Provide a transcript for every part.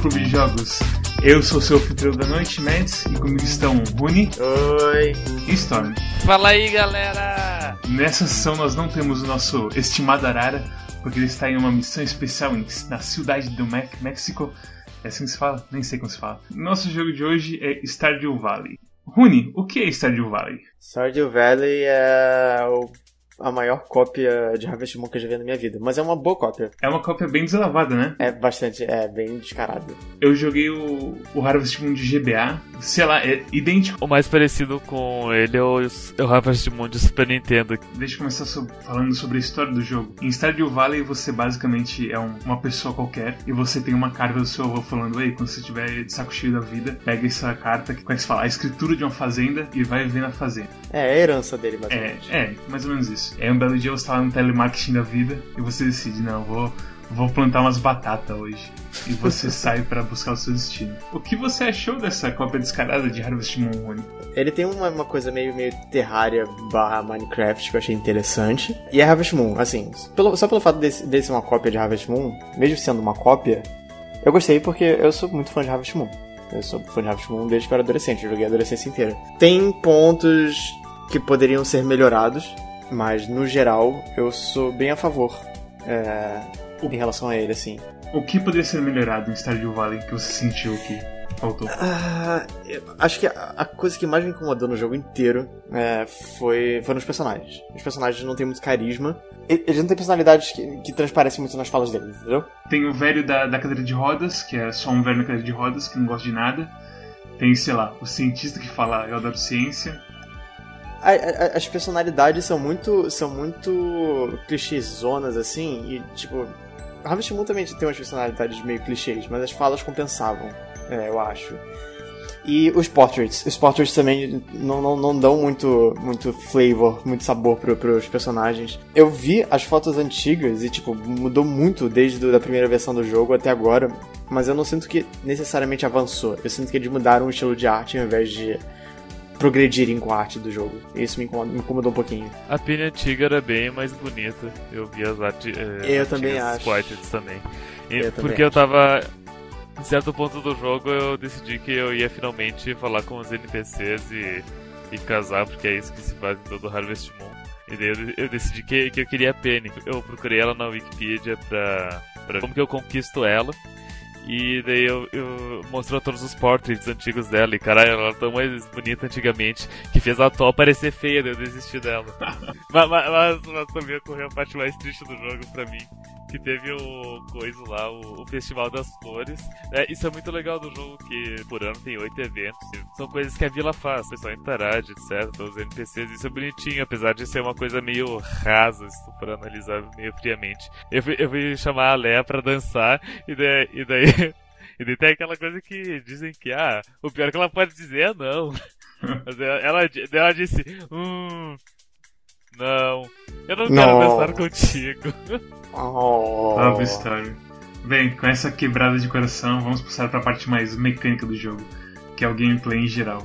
Clube de Jogos. Eu sou seu anfitrião da noite, Mads, e comigo estão Rune Oi. e Storm. Fala aí, galera! Nessa sessão nós não temos o nosso estimado Arara, porque ele está em uma missão especial na cidade do México. É assim que se fala? Nem sei como se fala. Nosso jogo de hoje é Stardew Valley. Rune, o que é Stardew Valley? Stardew Valley é o- a maior cópia de Harvest Moon que eu já vi na minha vida. Mas é uma boa cópia. É uma cópia bem deslavada, né? É bastante, é bem descarado. Eu joguei o, o Harvest Moon de GBA, sei lá, é idêntico. O mais parecido com ele é o, é o Harvest Moon de Super Nintendo. Deixa eu começar so- falando sobre a história do jogo. Em Stardew Valley você basicamente é um- uma pessoa qualquer e você tem uma carta do seu avô falando Ei, quando você estiver de saco cheio da vida, pega essa carta, que como é que se fala? A escritura de uma fazenda e vai ver na fazenda. É, é a herança dele, mais ou É, é, mais ou menos isso. Aí um belo dia você tá lá no telemarketing da vida e você decide, não, vou, vou plantar umas batatas hoje. E você sai pra buscar o seu destino. O que você achou dessa cópia descarada de Harvest Moon? Ele tem uma, uma coisa meio, meio Terraria barra Minecraft que eu achei interessante. E é Harvest Moon, assim, pelo- só pelo fato desse, desse ser uma cópia de Harvest Moon, mesmo sendo uma cópia, eu gostei porque eu sou muito fã de Harvest Moon. Eu sou fã de Harvest Moon desde que eu era adolescente, eu joguei a adolescência inteira. Tem pontos que poderiam ser melhorados, mas no geral eu sou bem a favor é, em relação a ele, assim. O que poderia ser melhorado em Stardew Valley que você sentiu que faltou? Ah, acho que a, a coisa que mais me incomodou no jogo inteiro é, foi, foram os personagens. Os personagens não têm muito carisma. Eles não têm personalidades que, que transparecem muito nas falas deles, entendeu? Tem o velho da, da cadeira de rodas, que é só um velho na cadeira de rodas, que não gosta de nada. Tem, sei lá, o cientista que fala eu adoro ciência. A- a- as personalidades são muito. são muito clichêzonas, assim, e tipo. Harvest Moon também tem umas personalidades meio clichês, mas as falas compensavam, é, eu acho. E os portraits. Os portraits também não, não, não dão muito, muito flavor, muito sabor pro, pros personagens. Eu vi as fotos antigas e, tipo, mudou muito desde da primeira versão do jogo até agora, mas eu não sinto que necessariamente avançou. Eu sinto que eles mudaram o estilo de arte ao invés de progredirem com a arte do jogo. Isso me incomodou, me incomodou um pouquinho. A pilha antiga era bem mais bonita. Eu vi as artes. Eu também acho. Quartets também. E- Eu também porque eu tava. Em certo ponto do jogo eu decidi que eu ia finalmente falar com os NPCs e, e casar, porque é isso que se faz em todo Harvest Moon. E daí eu, eu decidi que, que eu queria a Penny. Eu procurei ela na Wikipedia pra, pra como que eu conquisto ela. E daí eu, eu mostrou todos os portraits antigos dela. E caralho, ela era tão mais bonita antigamente que fez a atual parecer feia, daí eu desisti dela. mas, mas, mas, também ocorreu a parte mais triste do jogo pra mim. Que teve o coisa lá, o, o Festival das Flores. É, isso é muito legal do jogo, que por ano tem oito eventos. São coisas que a vila faz, o pessoal interage, etc. Os NPCs, isso é bonitinho, apesar de ser uma coisa meio rasa, se for analisar meio friamente. Eu fui, eu fui chamar a Léa pra dançar, e daí. E daí E daí tem aquela coisa que dizem que, ah, o pior que ela pode dizer é não. Mas ela, ela, ela disse, hum. Não, eu não quero Não. dançar contigo. Oh. Love Story. Bem, com essa quebrada de coração, vamos passar pra parte mais mecânica do jogo, que é o gameplay em geral.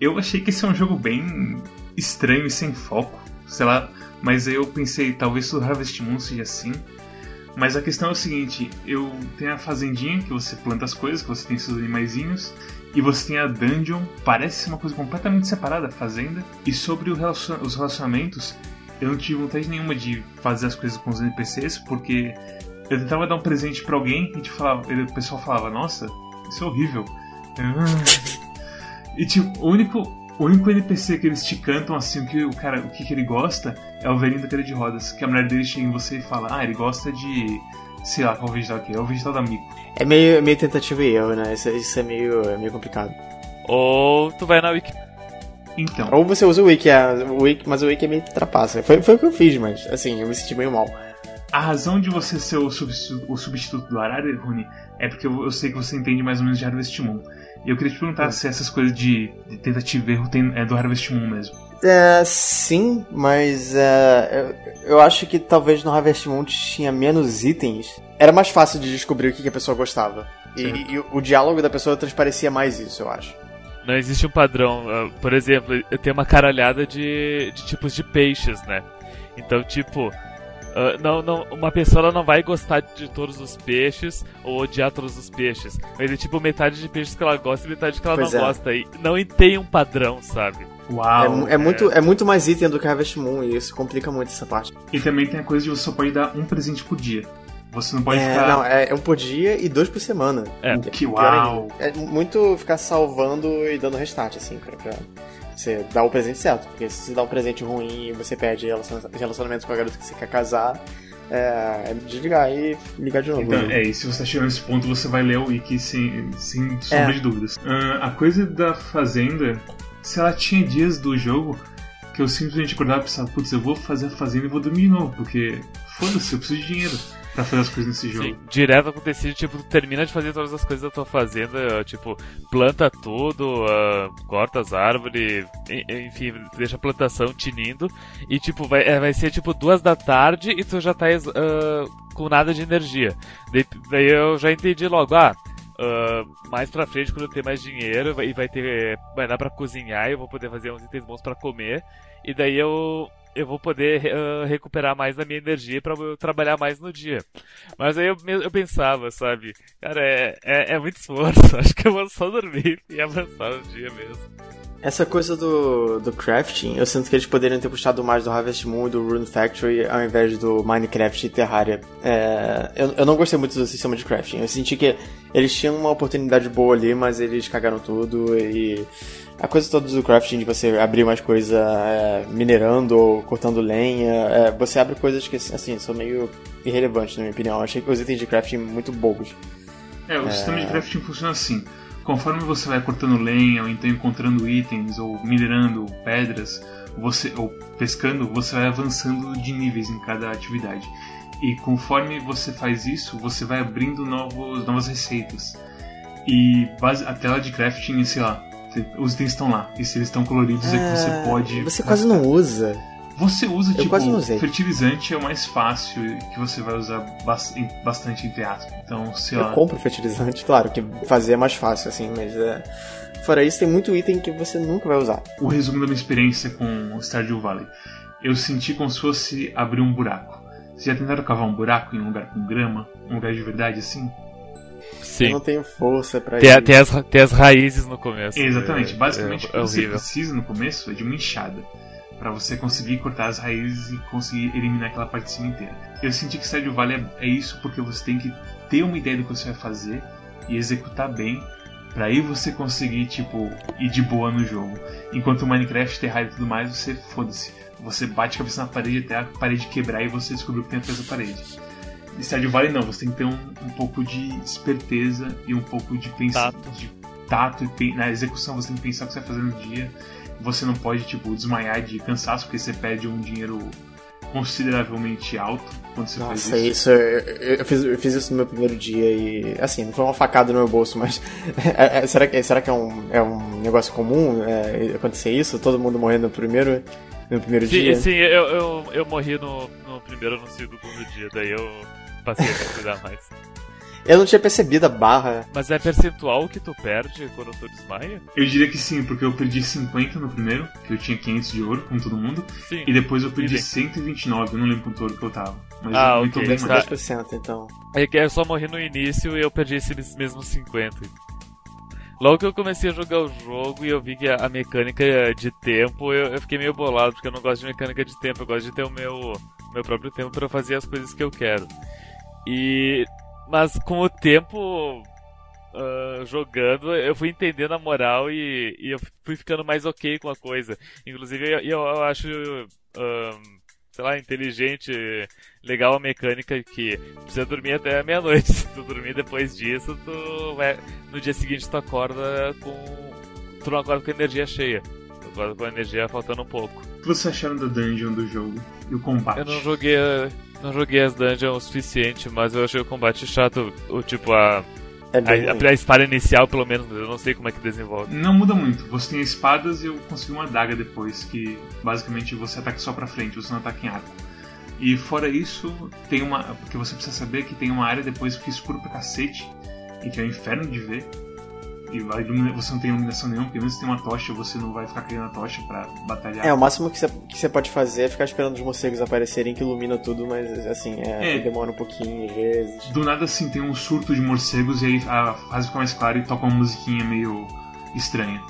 Eu achei que esse é um jogo bem estranho e sem foco, sei lá, mas aí eu pensei, talvez o Harvest Moon seja assim. Mas a questão é o seguinte, eu tenho a fazendinha que você planta as coisas, que você tem seus animaizinhos, e você tem a dungeon, parece uma coisa completamente separada, fazenda. E sobre o relaciona- os relacionamentos, eu não tive vontade nenhuma de fazer as coisas com os NPCs, porque eu tentava dar um presente pra alguém e falava, e o pessoal falava, nossa, isso é horrível. E tipo, o único, o único NPC que eles te cantam assim, o que o cara, o que, que ele gosta, é o velhinho da cadeira de rodas. Que a mulher dele chega em você e fala, ah, ele gosta de. sei lá qual vegetal que é, é o vegetal da amigo. É meio, meio tentativa e erro, né? Isso, isso é, meio, é meio complicado. Ou tu vai na Wiki. Então, Ou você usa o Wiki, é, o Wiki mas o Wiki é meio trapaça. Foi, foi o que eu fiz, mas assim, eu me senti meio mal. a razão de você ser o substituto, o substituto do Arara, Rune, é porque eu, eu sei que você entende mais ou menos de Harvest Moon. E eu queria te perguntar se essas coisas de, de tentativa e erro tem, é do Harvest Moon mesmo. É, sim, mas é, eu, eu acho que talvez no Harvest Moon tinha menos itens. Era mais fácil de descobrir o que, que a pessoa gostava. E, e o, o diálogo da pessoa transparecia mais isso, eu acho. Não existe um padrão. ah, Por exemplo, tem uma caralhada de, de tipos de peixes, né? Então, tipo, Uh, não, não, uma pessoa não vai gostar de todos os peixes ou odiar todos os peixes. Mas é tipo metade de peixes que ela gosta e metade que ela pois não é. gosta. E não tem um padrão, sabe? Uau! É, é, muito, é muito mais item do que Harvest Moon e isso complica muito essa parte. E também tem a coisa de você só pode dar um presente por dia. Você não pode é, ficar. Não, é um por dia e dois por semana. É. Que uau! É muito ficar salvando e dando restart, assim, pra você dar o presente certo. Porque se você dá um presente ruim e você perde relacionamento com a garota que você quer casar, é, é desligar e ligar de novo. Então, é, e se você chegando nesse ponto, você vai ler o wiki sem, sem sombra é. de dúvidas. Uh, a coisa da fazenda, se ela tinha dias do jogo que eu simplesmente acordava e pensava, putz, eu vou fazer a fazenda e vou dormir de novo, porque foda-se, eu preciso de dinheiro pra fazer as coisas nesse jogo. Sim, direto acontecia, tipo, termina de fazer todas as coisas da tua fazenda, tipo, planta tudo, uh, corta as árvores, enfim, deixa a plantação tinindo, e tipo, vai, é, vai ser tipo duas da tarde e tu já tá uh, com nada de energia. Daí eu já entendi logo, ah, Uh, mais pra frente, quando eu ter mais dinheiro e vai ter. Vai dar pra cozinhar, eu vou poder fazer uns itens bons para comer. E daí eu eu vou poder uh, recuperar mais da minha energia para trabalhar mais no dia. Mas aí eu, eu pensava, sabe, cara, é, é, é, muito esforço, acho que eu vou só dormir e avançar no dia mesmo. Essa coisa do, do crafting, eu sinto que eles poderiam ter puxado mais do Harvest Moon e do Rune Factory ao invés do Minecraft e Terraria. É, eu, eu não gostei muito do sistema de crafting. Eu senti que eles tinham uma oportunidade boa ali, mas eles cagaram tudo e a coisa toda do crafting, de você abrir mais coisa é, minerando ou cortando lenha, é, você abre coisas que, assim, são meio irrelevantes, na minha opinião. Eu achei que os itens de crafting muito bobos. É, o é... sistema de crafting funciona assim. Conforme você vai cortando lenha, ou então encontrando itens, ou minerando pedras, você, ou pescando, você vai avançando de níveis em cada atividade. E conforme você faz isso, você vai abrindo novos, novas receitas. E base, a tela de crafting, sei lá, os itens estão lá. E se eles estão coloridos é, é que você pode. Você quase não usa. Você usa, eu tipo, fertilizante é o mais fácil que você vai usar bastante em teatro. Então, se Eu compro fertilizante, claro, que fazer é mais fácil, assim, mas é. Fora isso, tem muito item que você nunca vai usar. O resumo da minha experiência com Stardew Valley. Eu senti como se fosse abrir um buraco. Vocês já tentaram cavar um buraco em um lugar com grama? Um lugar de verdade assim? Sim. Eu não tenho força pra tem, isso. Tem as, tem as raízes no começo. Exatamente. É, Basicamente, é, é o que você precisa no começo é de uma enxada. para você conseguir cortar as raízes e conseguir eliminar aquela parte de cima inteira. Eu senti que Stardew Valley é, é isso porque você tem que ter uma ideia do que você vai fazer e executar bem para aí você conseguir, tipo, ir de boa no jogo. Enquanto o Minecraft, Terraria e tudo mais, você foda-se. Você bate a cabeça na parede até a parede quebrar e você descobre o que tem atrás da parede. Stardew Valley não, você tem que ter um, um pouco de esperteza e um pouco de pensar de tato e na execução você tem que pensar o que você vai fazer no dia. Você não pode tipo desmaiar de cansaço porque você perde um dinheiro consideravelmente alto quando você Nossa, faz isso. isso eu, eu, fiz, eu fiz isso no meu primeiro dia e assim, não foi uma facada no meu bolso, mas é, é, será, que, será que é um, é um negócio comum é, acontecer isso? Todo mundo morrendo no primeiro, no primeiro sim, dia? Sim, eu, eu, eu morri no, no primeiro ou no segundo dia, daí eu passei a cuidar mais. Eu não tinha percebido a barra. Mas é percentual que tu perde quando tu desmaia? Eu diria que sim, porque eu perdi 50 no primeiro, que eu tinha 500 de ouro, com todo mundo. Sim. E depois eu perdi sim. 129, eu não lembro quanto ouro que eu tava. Mas ah, eu ok. Bem mais. 10%, então. É que eu só morri no início e eu perdi esses mesmos 50. Logo que eu comecei a jogar o jogo e eu vi que a, mecânica de tempo, eu, eu, fiquei meio bolado, porque eu não gosto de mecânica de tempo, eu gosto de ter o meu, meu próprio tempo para fazer as coisas que eu quero. E mas com o tempo uh, jogando, eu fui entendendo a moral e, e, eu fui ficando mais ok com a coisa. Inclusive, eu, eu acho, sei lá, inteligente, legal a mecânica que precisa dormir até meia-noite. Se tu dormir depois disso, tu vai, no dia seguinte tu acorda com. Tu não acorda com energia cheia. Tu acorda com a energia faltando um pouco. O que vocês acharam da dungeon do jogo? E o combate? Eu não joguei. Não joguei as dungeons o suficiente, mas eu achei o combate chato. O tipo, a. É a, a, espada inicial, pelo menos, eu não sei como é que desenvolve. Não muda muito. Você tem espadas e eu consegui uma adaga depois, que basicamente você ataca só pra frente, você não ataca em arco. E fora isso, tem uma. Porque você precisa saber que tem uma área depois que é escuro pra cacete, e que é o um inferno de ver. E ilumina- você não tem iluminação nenhuma, porque mesmo se tem uma tocha, você não vai ficar criando a tocha pra batalhar. É, o máximo que você, que você pode fazer é ficar esperando os morcegos aparecerem que ilumina tudo, mas assim, é, É. demora um pouquinho às vezes. Do nada, assim, tem um surto de morcegos e aí a fase fica mais clara e toca uma musiquinha meio estranha.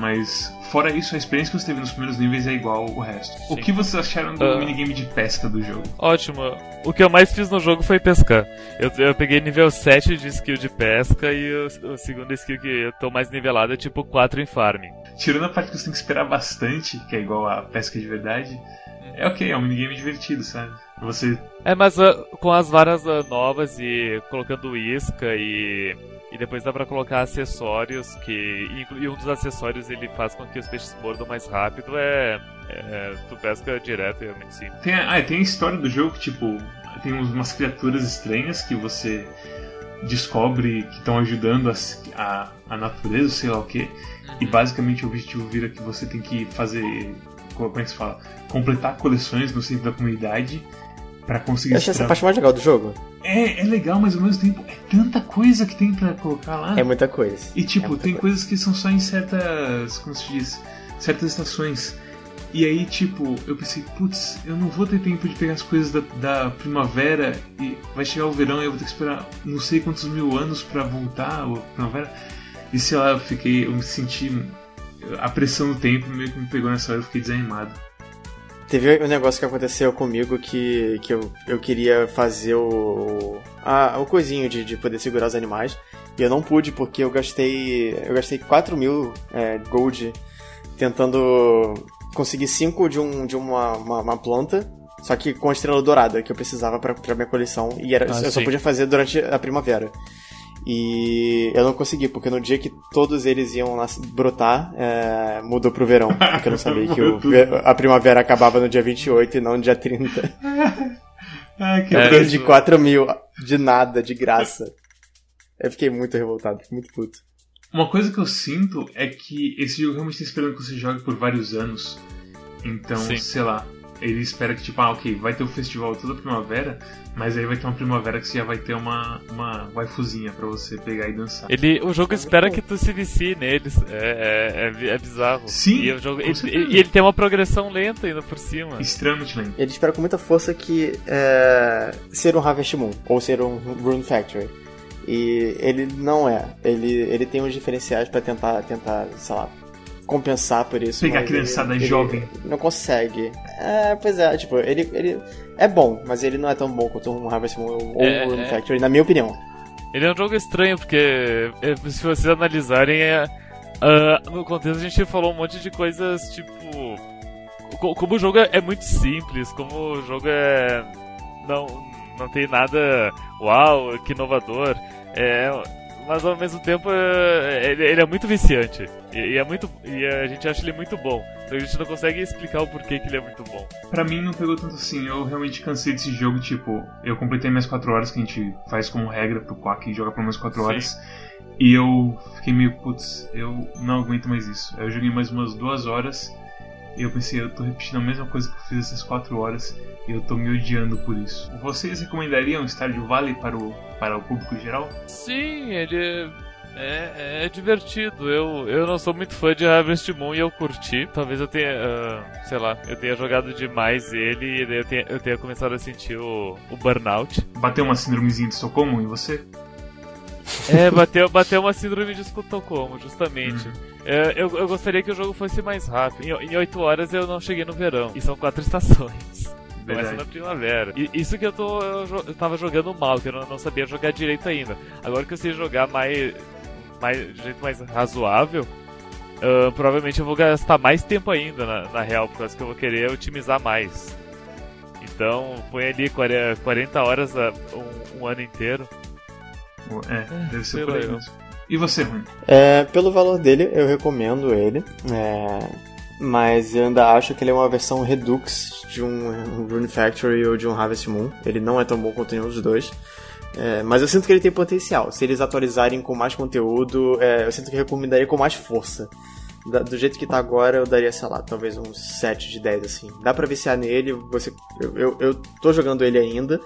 Mas, fora isso, a experiência que você teve nos primeiros níveis é igual o resto. O Sim. que vocês acharam do Ah. minigame de pesca do jogo? Ótimo. O que eu mais fiz no jogo foi pescar. Eu, eu peguei nível 7 de skill de pesca e o, o segundo skill que eu tô mais nivelado é tipo 4 em farming. Tirando a parte que você tem que esperar bastante, que é igual a pesca de verdade, é ok, é um minigame divertido, sabe? Você É, mas ah, com as varas ah, novas e colocando isca e. E depois dá pra colocar acessórios que. E um dos acessórios ele faz com que os peixes mordam mais rápido. É. é tu pesca direto, realmente sim. Tem a, ah, tem a história do jogo que, tipo, tem umas criaturas estranhas que você descobre que estão ajudando as- a, a natureza, sei lá o que. E basicamente o objetivo vira que você tem que fazer. Como é que se fala? Completar coleções no centro da comunidade pra conseguir. Eu achei essa extrair- parte mais legal do jogo. É, é legal, mas ao mesmo tempo é tanta coisa que tem pra colocar lá. É muita coisa. E tipo, É tem coisa. coisas que são só em certas. Como se diz? Certas estações. E aí, tipo, eu pensei, putz, eu não vou ter tempo de pegar as coisas da, da primavera e vai chegar o verão e eu vou ter que esperar não sei quantos mil anos pra voltar a primavera. E sei lá, eu fiquei. Eu me senti. A pressão do tempo meio que me pegou nessa hora, eu fiquei desanimado. Teve um negócio que aconteceu comigo que, que eu, eu queria fazer o. A, o coisinho de, de poder segurar os animais. E eu não pude porque eu gastei. Eu gastei 4 mil é, gold tentando conseguir 5 de, um, de uma, uma, uma planta. Só que com a estrela dourada que eu precisava pra, pra minha coleção. E era, Ah, eu só sim. podia fazer durante a primavera. E eu não consegui, porque no dia que todos eles iam nas- brotar, é, mudou pro verão. Porque eu não sabia que o a primavera acabava no dia 28 e não no dia 30. Ah, que É, Eu perdi isso- 4 mil de nada, de graça. Eu fiquei muito revoltado, fiquei muito puto. Uma coisa que eu sinto é que esse jogo realmente está esperando que você jogue por vários anos. Então, Sim. sei lá, ele espera que, tipo, ah, ok, vai ter o festival toda primavera, mas aí vai ter uma primavera que você já vai ter uma, uma waifuzinha pra você pegar e dançar. Ele, o jogo espera que tu se vicie neles. É, é, é, é bizarro. Sim, E, o jogo, ele, e ele tem uma progressão lenta ainda por cima. Extremamente lento. Ele espera com muita força que é, ser um Harvest Moon, ou ser um Rune Factory. E ele não é. Ele, ele tem uns diferenciais pra tentar, tentar, sei lá, compensar por isso. Pegar a criançada ele- ele jovem. Não consegue. É, pois é, tipo, ele, ele é bom, mas ele não é tão bom quanto um Harvest Moon ou É, um é. Factory, na minha opinião. Ele é um jogo estranho, porque é, se vocês analisarem, é, ah, no contexto a gente falou um monte de coisas tipo. co- Como o jogo é é muito simples, como o jogo é. Não, não tem nada. Uau, que inovador. É, mas ao mesmo tempo é, ele, ele é muito viciante. E, e é muito, e a gente acha ele muito bom. Então a gente não consegue explicar o porquê que ele é muito bom. Pra mim não pegou tanto assim, eu realmente cansei desse jogo, tipo, eu completei minhas 4 horas que a gente faz como regra pro Quack joga pelo menos 4 Sim. horas. E eu fiquei meio, putz, eu não aguento mais isso. Aí eu joguei mais umas 2 horas e eu pensei, eu tô repetindo a mesma coisa que eu fiz essas 4 horas e eu tô me odiando por isso. Vocês recomendariam Stardew Valley para o, para o público geral? Sim, ele é, é divertido. Eu, eu não sou muito fã de Harvest Moon e eu curti. Talvez eu tenha, ah, sei lá, eu tenha jogado demais ele e daí eu tenha, eu tenha começado a sentir o, o burnout. Bateu uma síndromezinha de Estocolmo em você? É, bateu, bateu uma síndrome de Estocolmo, justamente. É, eu, eu gostaria que o jogo fosse mais rápido. Em, em 8 horas eu não cheguei no verão. E são quatro estações. Começa Verdade. na primavera. E isso que eu tô. Eu, eu tava jogando mal, que eu não, não sabia jogar direito ainda. Agora que eu sei jogar mais. mais de jeito mais razoável. ah, provavelmente eu vou gastar mais tempo ainda na, na real, por causa que eu vou querer otimizar mais. Então, põe ali 40 40 horas a- um, um ano inteiro. É, deve ser por aí. E você, Rony? É, pelo valor dele, eu recomendo ele. é, mas eu ainda acho que ele é uma versão Redux de um Rune Factory ou de um Harvest Moon. Ele não é tão bom quanto nenhum dos dois. É, mas eu sinto que ele tem potencial. Se eles atualizarem com mais conteúdo, é, eu sinto que eu recomendaria com mais força. Da- do jeito que tá agora, eu daria, sei lá, talvez uns 7 de 10, assim. Dá pra viciar nele, você, eu, eu, eu tô jogando ele ainda,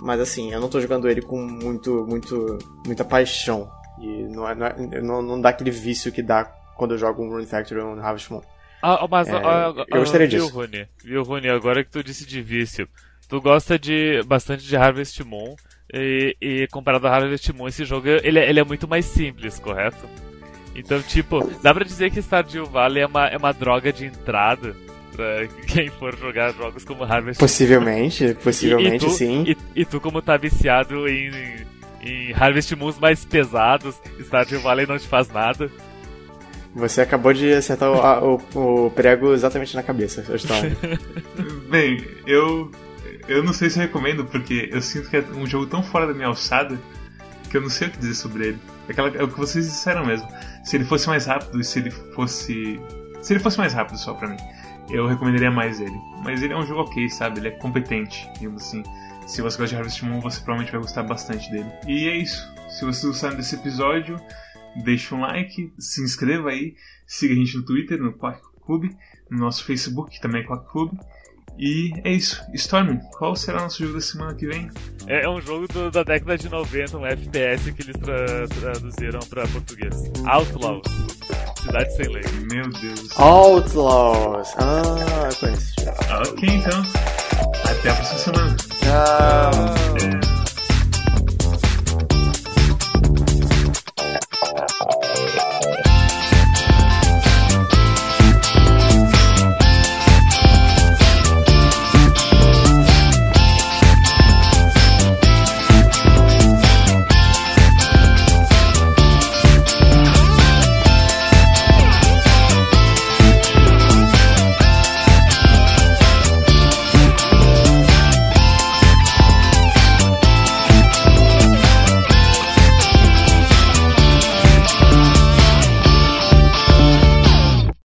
mas assim, eu não tô jogando ele com muito, muito, muita paixão. E não, é, não, é, não, não dá aquele vício que dá quando eu jogo um Rune Factory ou um Harvest Moon. Ah, mas É, ah, eu gostaria ah, viu, disso. Rune? Viu, Rune? Agora que tu disse de vício, tu gosta de bastante de Harvest Moon e, e comparado a Harvest Moon, esse jogo ele, é- ele é muito mais simples, correto? Então, tipo, dá pra dizer que Stardew Valley é uma, é uma droga de entrada pra quem for jogar jogos como Harvest Moon. Possivelmente, possivelmente e, e tu, sim. E, e tu, como tá viciado em, em Harvest Moons mais pesados, Stardew Valley não te faz nada. Você acabou de acertar o, a- o- o prego exatamente na cabeça, Stone. Bem, eu. Eu não sei se eu recomendo, porque eu sinto que é um jogo tão fora da minha alçada que eu não sei o que dizer sobre ele. Aquela, é o que vocês disseram mesmo. Se ele fosse mais rápido e se ele fosse. Se ele fosse mais rápido só pra mim, eu recomendaria mais ele. Mas ele é um jogo ok, sabe? Ele é competente, digamos assim. Se você gosta de Harvest Moon, você provavelmente vai gostar bastante dele. E é isso. Se vocês gostaram desse episódio, deixa um like, se inscreva aí, siga a gente no Twitter, no Quack Clube, no nosso Facebook, que também é Quack Clube. E é isso. Storm, qual será o nosso jogo da semana que vem? É, é um jogo do- da década de 90, um FPS que eles tra- traduziram pra português. Outlaws. Cidade Sem Lei. Meu Deus. Outlaws! Ah, eu conheço esse jogo. Ok, então. Até a próxima semana. Tchau! É.